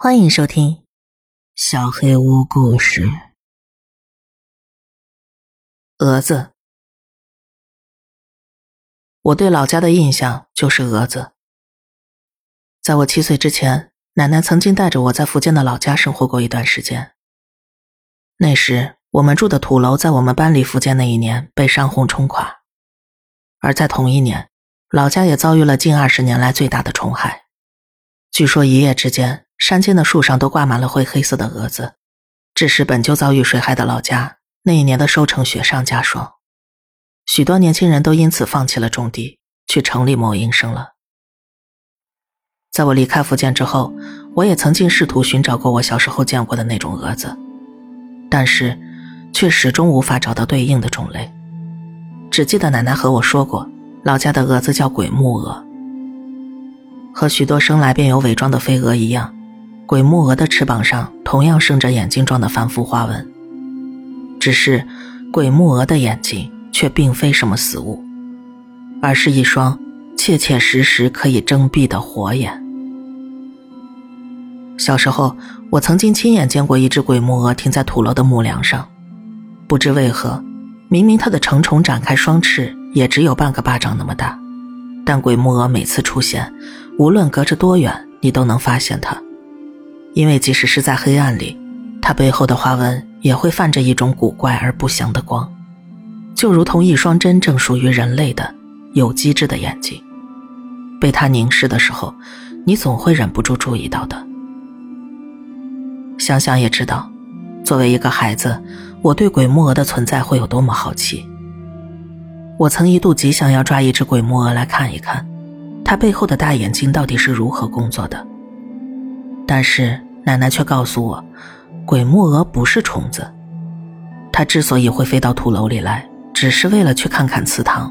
欢迎收听《小黑屋故事》。蛾子，我对老家的印象就是蛾子。在我七岁之前，奶奶曾经带着我在福建的老家生活过一段时间。那时，我们住的土楼在我们搬离福建那一年被山洪冲垮，而在同一年，老家也遭遇了近二十年来最大的虫害。据说一夜之间。山间的树上都挂满了灰黑色的蛾子，致使本就遭遇水害的老家那一年的收成雪上加霜。许多年轻人都因此放弃了种地，去城里谋营生了。在我离开福建之后，我也曾经试图寻找过我小时候见过的那种蛾子，但是却始终无法找到对应的种类。只记得奶奶和我说过，老家的蛾子叫鬼木蛾，和许多生来便有伪装的飞蛾一样。鬼木蛾的翅膀上同样生着眼睛状的繁复花纹，只是鬼木蛾的眼睛却并非什么死物，而是一双切切实实可以睁闭的火眼。小时候，我曾经亲眼见过一只鬼木蛾停在土楼的木梁上，不知为何，明明它的成虫展开双翅也只有半个巴掌那么大，但鬼木蛾每次出现，无论隔着多远，你都能发现它。因为即使是在黑暗里，它背后的花纹也会泛着一种古怪而不祥的光，就如同一双真正属于人类的有机质的眼睛。被它凝视的时候，你总会忍不住注意到的。想想也知道，作为一个孩子，我对鬼木蛾的存在会有多么好奇。我曾一度极想要抓一只鬼木蛾来看一看，它背后的大眼睛到底是如何工作的。但是。奶奶却告诉我，鬼木蛾不是虫子，它之所以会飞到土楼里来，只是为了去看看祠堂，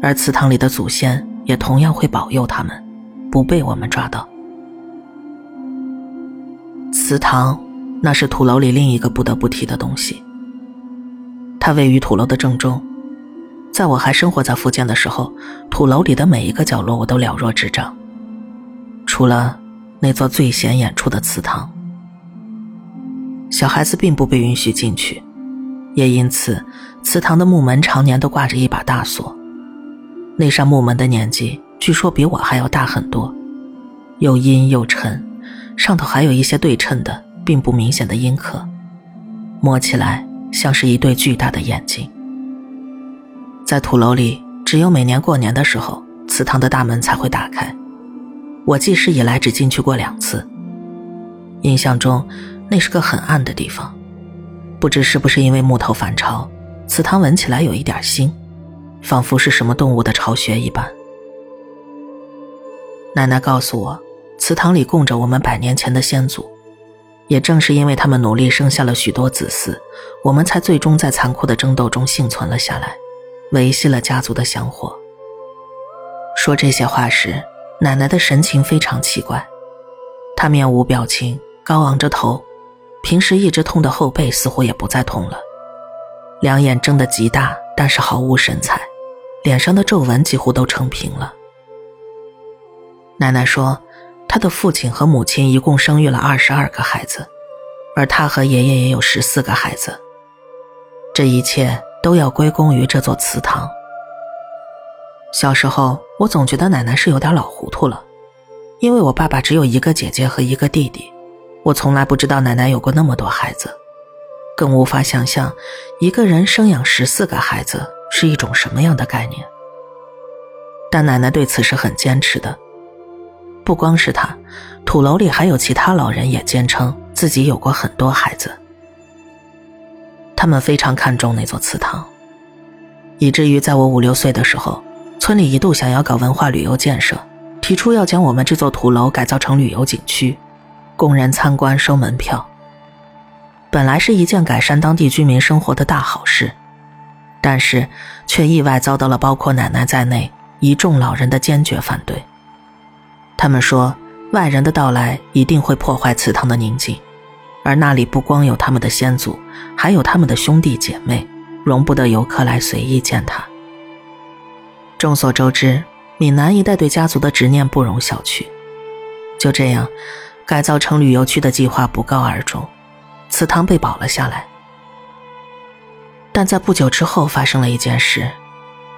而祠堂里的祖先也同样会保佑他们，不被我们抓到。祠堂，那是土楼里另一个不得不提的东西。它位于土楼的正中，在我还生活在福建的时候，土楼里的每一个角落我都了若指掌，除了。那座最显眼处的祠堂，小孩子并不被允许进去，也因此，祠堂的木门常年都挂着一把大锁。那扇木门的年纪据说比我还要大很多，又阴又沉，上头还有一些对称的并不明显的阴刻，摸起来像是一对巨大的眼睛。在土楼里，只有每年过年的时候，祠堂的大门才会打开。我记事以来只进去过两次，印象中那是个很暗的地方，不知是不是因为木头反潮，祠堂闻起来有一点腥，仿佛是什么动物的巢穴一般。奶奶告诉我，祠堂里供着我们百年前的先祖，也正是因为他们努力生下了许多子嗣，我们才最终在残酷的争斗中幸存了下来，维系了家族的香火。说这些话时。奶奶的神情非常奇怪，她面无表情，高昂着头，平时一直痛的后背似乎也不再痛了，两眼睁得极大，但是毫无神采，脸上的皱纹几乎都撑平了。奶奶说，她的父亲和母亲一共生育了二十二个孩子，而她和爷爷也有十四个孩子，这一切都要归功于这座祠堂。小时候，我总觉得奶奶是有点老糊涂了，因为我爸爸只有一个姐姐和一个弟弟，我从来不知道奶奶有过那么多孩子，更无法想象一个人生养十四个孩子是一种什么样的概念。但奶奶对此是很坚持的，不光是她，土楼里还有其他老人也坚称自己有过很多孩子。他们非常看重那座祠堂，以至于在我五六岁的时候。村里一度想要搞文化旅游建设，提出要将我们这座土楼改造成旅游景区，供人参观收门票。本来是一件改善当地居民生活的大好事，但是却意外遭到了包括奶奶在内一众老人的坚决反对。他们说，外人的到来一定会破坏祠堂的宁静，而那里不光有他们的先祖，还有他们的兄弟姐妹，容不得游客来随意践踏。众所周知，闽南一带对家族的执念不容小觑。就这样，改造成旅游区的计划不告而终，祠堂被保了下来。但在不久之后发生了一件事，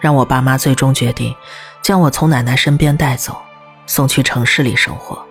让我爸妈最终决定将我从奶奶身边带走，送去城市里生活。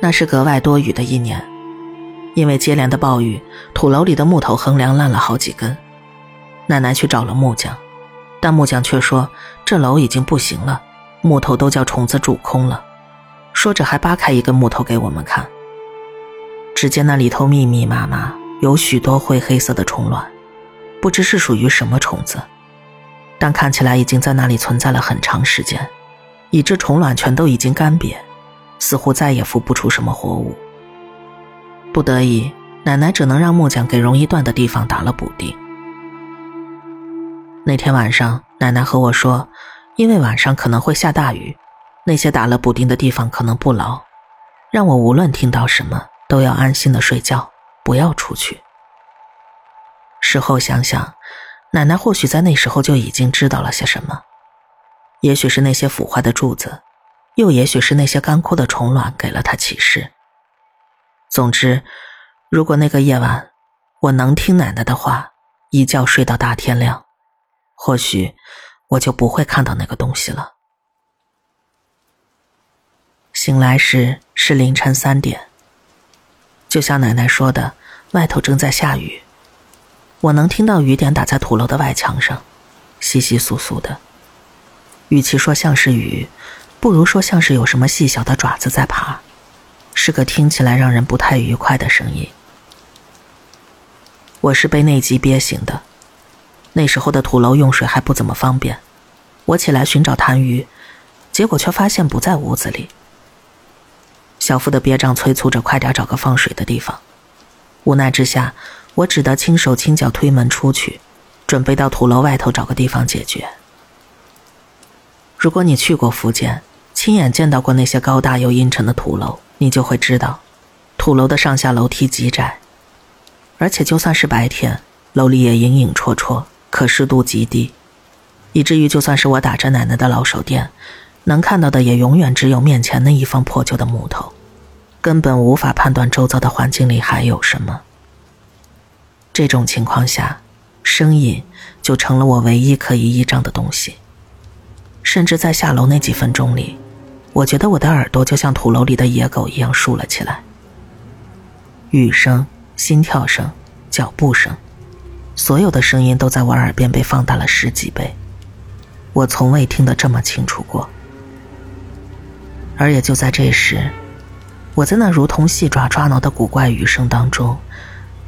那是格外多雨的一年，因为接连的暴雨，土楼里的木头横梁烂了好几根。奶奶去找了木匠，但木匠却说这楼已经不行了，木头都叫虫子蛀空了。说着还扒开一根木头给我们看，只见那里头密密麻麻。有许多灰黑色的虫卵，不知是属于什么虫子，但看起来已经在那里存在了很长时间，以致虫卵全都已经干瘪，似乎再也孵不出什么活物。不得已，奶奶只能让木匠给容易断的地方打了补丁。那天晚上，奶奶和我说，因为晚上可能会下大雨，那些打了补丁的地方可能不牢，让我无论听到什么都要安心的睡觉。不要出去。事后想想，奶奶或许在那时候就已经知道了些什么，也许是那些腐坏的柱子，又也许是那些干枯的虫卵给了她启示。总之，如果那个夜晚我能听奶奶的话，一觉睡到大天亮，或许我就不会看到那个东西了。醒来时是凌晨三点。就像奶奶说的，外头正在下雨，我能听到雨点打在土楼的外墙上，稀稀疏疏的。与其说像是雨，不如说像是有什么细小的爪子在爬，是个听起来让人不太愉快的声音。我是被内急憋醒的，那时候的土楼用水还不怎么方便，我起来寻找痰盂，结果却发现不在屋子里。小腹的憋胀催促着快点找个放水的地方，无奈之下，我只得轻手轻脚推门出去，准备到土楼外头找个地方解决。如果你去过福建，亲眼见到过那些高大又阴沉的土楼，你就会知道，土楼的上下楼梯极窄，而且就算是白天，楼里也影影绰绰，可视度极低，以至于就算是我打着奶奶的老手电。能看到的也永远只有面前那一方破旧的木头，根本无法判断周遭的环境里还有什么。这种情况下，声音就成了我唯一可以依仗的东西。甚至在下楼那几分钟里，我觉得我的耳朵就像土楼里的野狗一样竖了起来。雨声、心跳声、脚步声，所有的声音都在我耳边被放大了十几倍，我从未听得这么清楚过。而也就在这时，我在那如同细爪抓挠的古怪雨声当中，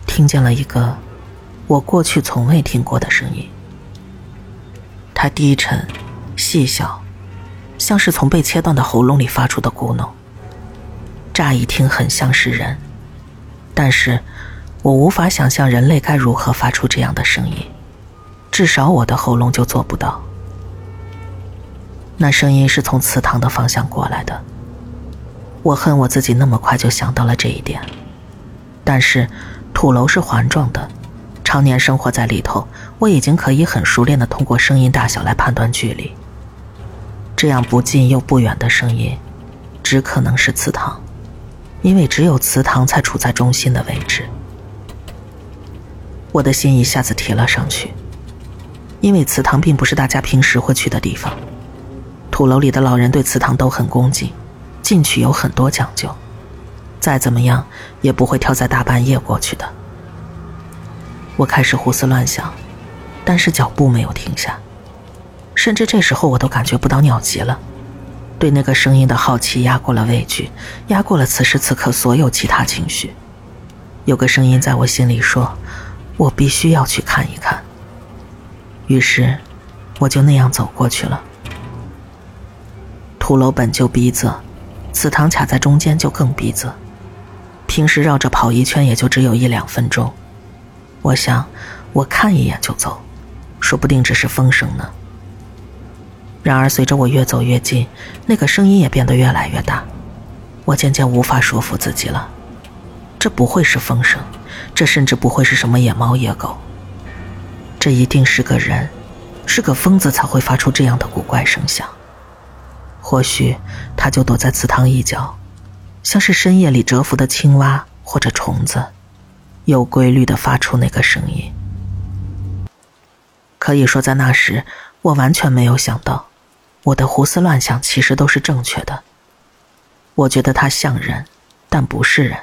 听见了一个我过去从未听过的声音。它低沉、细小，像是从被切断的喉咙里发出的咕哝。乍一听很像是人，但是我无法想象人类该如何发出这样的声音，至少我的喉咙就做不到。那声音是从祠堂的方向过来的。我恨我自己那么快就想到了这一点。但是，土楼是环状的，常年生活在里头，我已经可以很熟练的通过声音大小来判断距离。这样不近又不远的声音，只可能是祠堂，因为只有祠堂才处在中心的位置。我的心一下子提了上去，因为祠堂并不是大家平时会去的地方。土楼里的老人对祠堂都很恭敬，进去有很多讲究，再怎么样也不会挑在大半夜过去的。我开始胡思乱想，但是脚步没有停下，甚至这时候我都感觉不到尿急了。对那个声音的好奇压过了畏惧，压过了此时此刻所有其他情绪。有个声音在我心里说：“我必须要去看一看。”于是，我就那样走过去了。土楼本就逼仄，祠堂卡在中间就更逼仄。平时绕着跑一圈也就只有一两分钟。我想，我看一眼就走，说不定只是风声呢。然而随着我越走越近，那个声音也变得越来越大。我渐渐无法说服自己了，这不会是风声，这甚至不会是什么野猫野狗，这一定是个人，是个疯子才会发出这样的古怪声响。或许，他就躲在祠堂一角，像是深夜里蛰伏的青蛙或者虫子，有规律的发出那个声音。可以说，在那时，我完全没有想到，我的胡思乱想其实都是正确的。我觉得他像人，但不是人。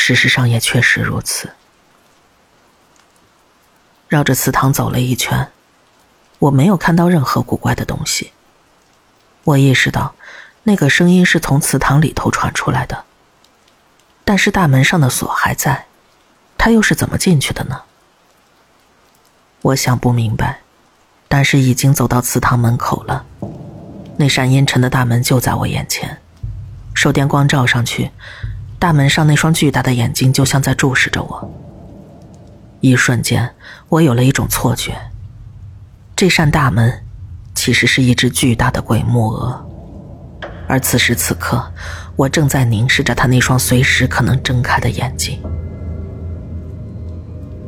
事实上也确实如此。绕着祠堂走了一圈，我没有看到任何古怪的东西。我意识到，那个声音是从祠堂里头传出来的。但是大门上的锁还在，他又是怎么进去的呢？我想不明白，但是已经走到祠堂门口了，那扇阴沉的大门就在我眼前。手电光照上去，大门上那双巨大的眼睛就像在注视着我。一瞬间，我有了一种错觉，这扇大门其实是一只巨大的鬼木鹅，而此时此刻，我正在凝视着它那双随时可能睁开的眼睛。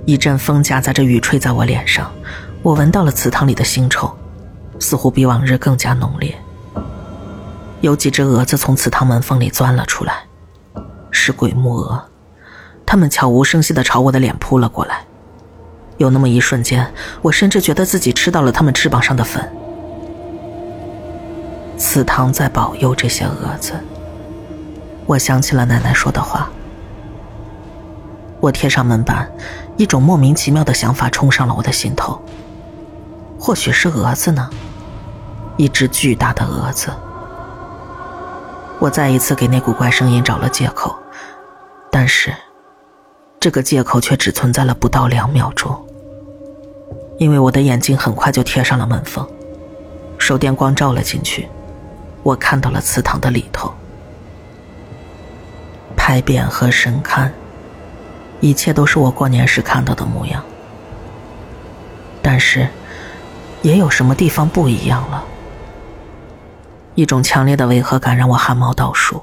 一阵风夹杂着雨吹在我脸上，我闻到了祠堂里的腥臭，似乎比往日更加浓烈。有几只蛾子从祠堂门缝里钻了出来，是鬼木蛾，它们悄无声息地朝我的脸扑了过来。有那么一瞬间，我甚至觉得自己吃到了它们翅膀上的粉。祠堂在保佑这些蛾子。我想起了奶奶说的话。我贴上门板，一种莫名其妙的想法冲上了我的心头。或许是蛾子呢，一只巨大的蛾子。我再一次给那古怪声音找了借口，但是，这个借口却只存在了不到两秒钟，因为我的眼睛很快就贴上了门缝，手电光照了进去，我看到了祠堂的里头，牌匾和神龛，一切都是我过年时看到的模样，但是，也有什么地方不一样了。一种强烈的违和感让我汗毛倒竖，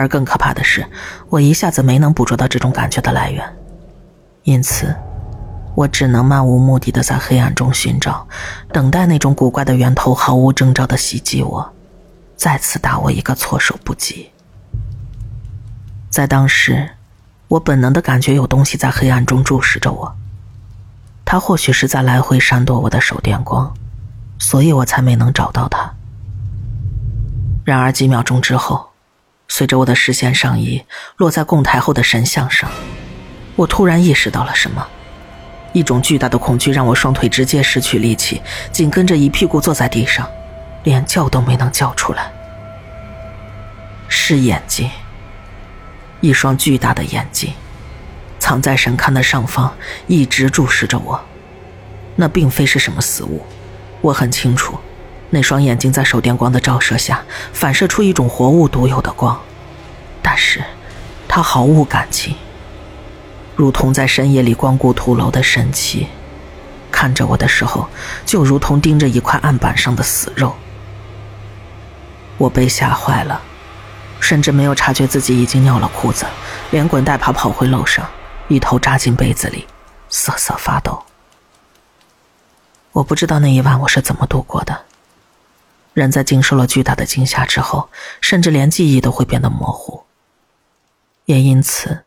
而更可怕的是，我一下子没能捕捉到这种感觉的来源，因此，我只能漫无目的的在黑暗中寻找，等待那种古怪的源头毫无征兆的袭击我，再次打我一个措手不及。在当时，我本能的感觉有东西在黑暗中注视着我，他或许是在来回闪躲我的手电光，所以我才没能找到他。然而几秒钟之后，随着我的视线上移，落在供台后的神像上，我突然意识到了什么。一种巨大的恐惧让我双腿直接失去力气，紧跟着一屁股坐在地上，连叫都没能叫出来。是眼睛，一双巨大的眼睛，藏在神龛的上方，一直注视着我。那并非是什么死物，我很清楚。那双眼睛在手电光的照射下，反射出一种活物独有的光，但是，它毫无感情，如同在深夜里光顾土楼的神器，看着我的时候，就如同盯着一块案板上的死肉。我被吓坏了，甚至没有察觉自己已经尿了裤子，连滚带爬跑回楼上，一头扎进被子里，瑟瑟发抖。我不知道那一晚我是怎么度过的。人在经受了巨大的惊吓之后，甚至连记忆都会变得模糊。也因此，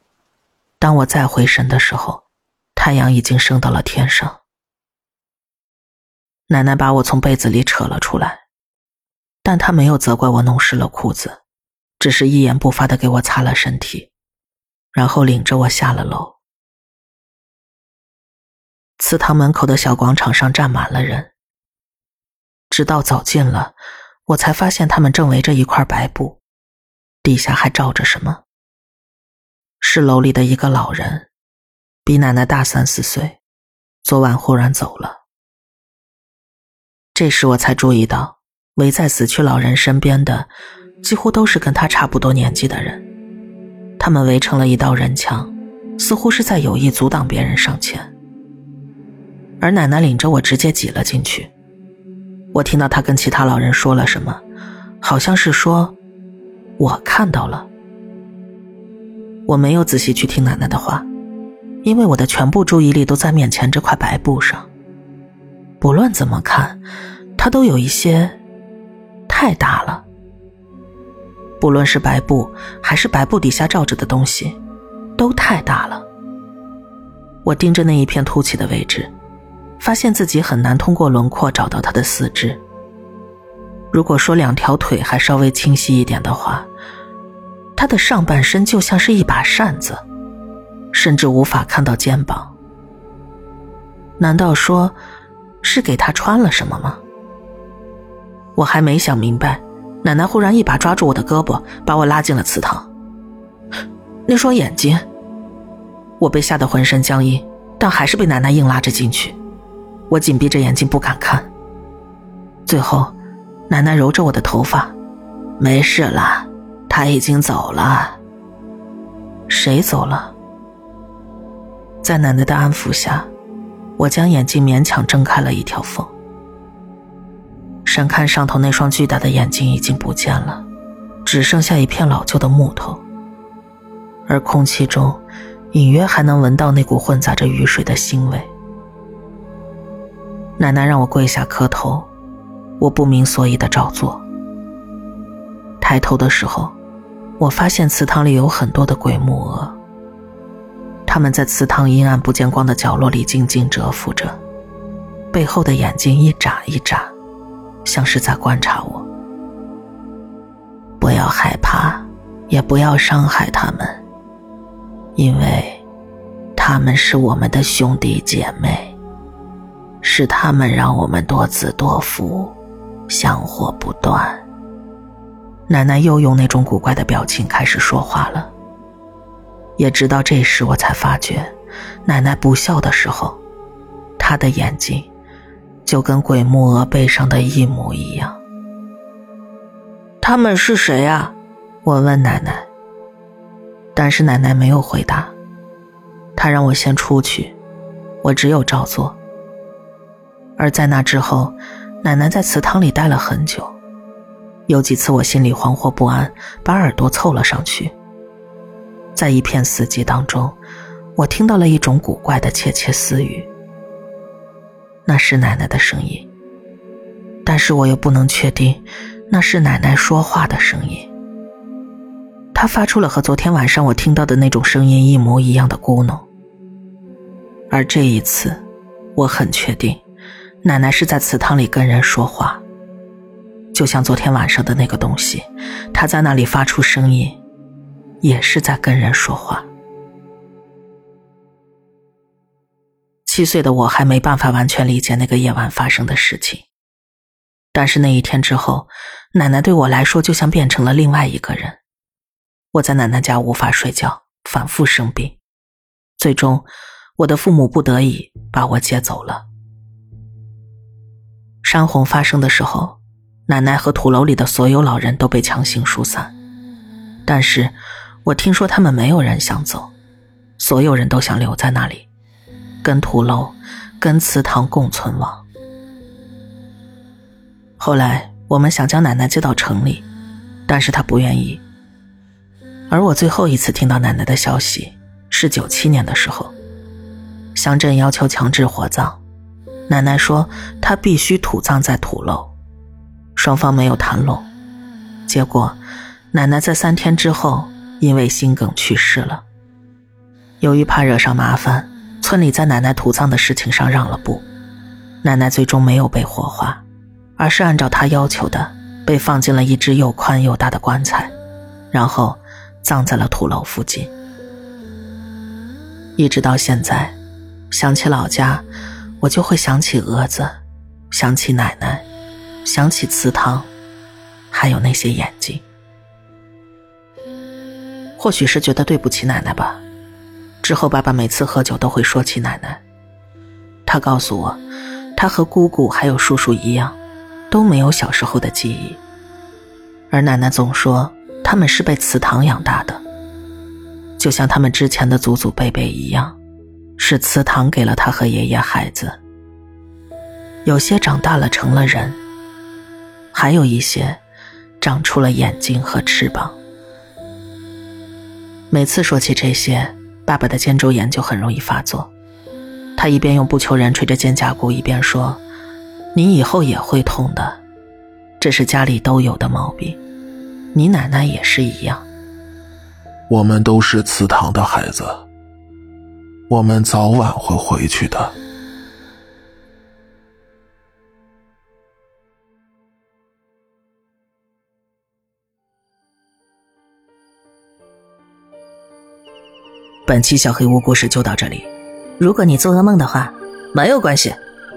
当我再回神的时候，太阳已经升到了天上。奶奶把我从被子里扯了出来，但她没有责怪我弄湿了裤子，只是一言不发的给我擦了身体，然后领着我下了楼。祠堂门口的小广场上站满了人。直到走近了，我才发现他们正围着一块白布，底下还罩着什么。是楼里的一个老人，比奶奶大三四岁，昨晚忽然走了。这时我才注意到，围在死去老人身边的，几乎都是跟他差不多年纪的人，他们围成了一道人墙，似乎是在有意阻挡别人上前。而奶奶领着我直接挤了进去。我听到他跟其他老人说了什么，好像是说，我看到了。我没有仔细去听奶奶的话，因为我的全部注意力都在面前这块白布上。不论怎么看，它都有一些太大了，不论是白布还是白布底下罩着的东西，都太大了。我盯着那一片凸起的位置，发现自己很难通过轮廓找到他的四肢。如果说两条腿还稍微清晰一点的话，他的上半身就像是一把扇子，甚至无法看到肩膀。难道说，是给他穿了什么吗？我还没想明白，奶奶忽然一把抓住我的胳膊，把我拉进了祠堂。那双眼睛，我被吓得浑身僵硬，但还是被奶奶硬拉着进去。我紧闭着眼睛不敢看。最后。奶奶揉着我的头发，没事了，他已经走了。谁走了？在奶奶的安抚下，我将眼睛勉强睁开了一条缝。神龛上头那双巨大的眼睛已经不见了，只剩下一片老旧的木头。而空气中，隐约还能闻到那股混杂着雨水的腥味。奶奶让我跪下磕头。我不明所以的照做。抬头的时候，我发现祠堂里有很多的鬼木鹅。他们在祠堂阴暗不见光的角落里静静蛰伏着，背后的眼睛一眨一眨，像是在观察我。不要害怕，也不要伤害他们，因为他们是我们的兄弟姐妹，是他们让我们多子多福。香火不断。奶奶又用那种古怪的表情开始说话了。也直到这时，我才发觉，奶奶不笑的时候，她的眼睛就跟鬼木鹅背上的一模一样。他们是谁啊？我问奶奶。但是奶奶没有回答，她让我先出去，我只有照做。而在那之后。奶奶在祠堂里待了很久，有几次我心里惶惑不安，把耳朵凑了上去。在一片死寂当中，我听到了一种古怪的窃窃私语。那是奶奶的声音，但是我又不能确定那是奶奶说话的声音。她发出了和昨天晚上我听到的那种声音一模一样的咕哝，而这一次，我很确定。奶奶是在祠堂里跟人说话，就像昨天晚上的那个东西，她在那里发出声音，也是在跟人说话。七岁的我还没办法完全理解那个夜晚发生的事情，但是那一天之后，奶奶对我来说就像变成了另外一个人。我在奶奶家无法睡觉，反复生病，最终，我的父母不得已把我接走了。山洪发生的时候，奶奶和土楼里的所有老人都被强行疏散，但是我听说他们没有人想走，所有人都想留在那里，跟土楼、跟祠堂共存亡。后来我们想将奶奶接到城里，但是她不愿意。而我最后一次听到奶奶的消息是九七年的时候，乡镇要求强制火葬。奶奶说：“她必须土葬在土楼。”双方没有谈拢，结果，奶奶在三天之后因为心梗去世了。由于怕惹上麻烦，村里在奶奶土葬的事情上让了步，奶奶最终没有被火化，而是按照她要求的被放进了一只又宽又大的棺材，然后葬在了土楼附近。一直到现在，想起老家。我就会想起蛾子，想起奶奶，想起祠堂，还有那些眼睛。或许是觉得对不起奶奶吧。之后，爸爸每次喝酒都会说起奶奶。他告诉我，他和姑姑还有叔叔一样，都没有小时候的记忆。而奶奶总说，他们是被祠堂养大的，就像他们之前的祖祖辈辈一样。是祠堂给了他和爷爷孩子，有些长大了成了人，还有一些长出了眼睛和翅膀。每次说起这些，爸爸的肩周炎就很容易发作。他一边用不求人捶着肩胛骨，一边说：“你以后也会痛的，这是家里都有的毛病。你奶奶也是一样。我们都是祠堂的孩子，我们早晚会回去的。本期小黑屋故事就到这里。如果你做噩梦的话，没有关系，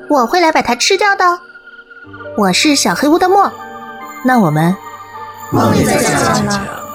我会来把它吃掉的。我是小黑屋的墨，那我们梦里再见了。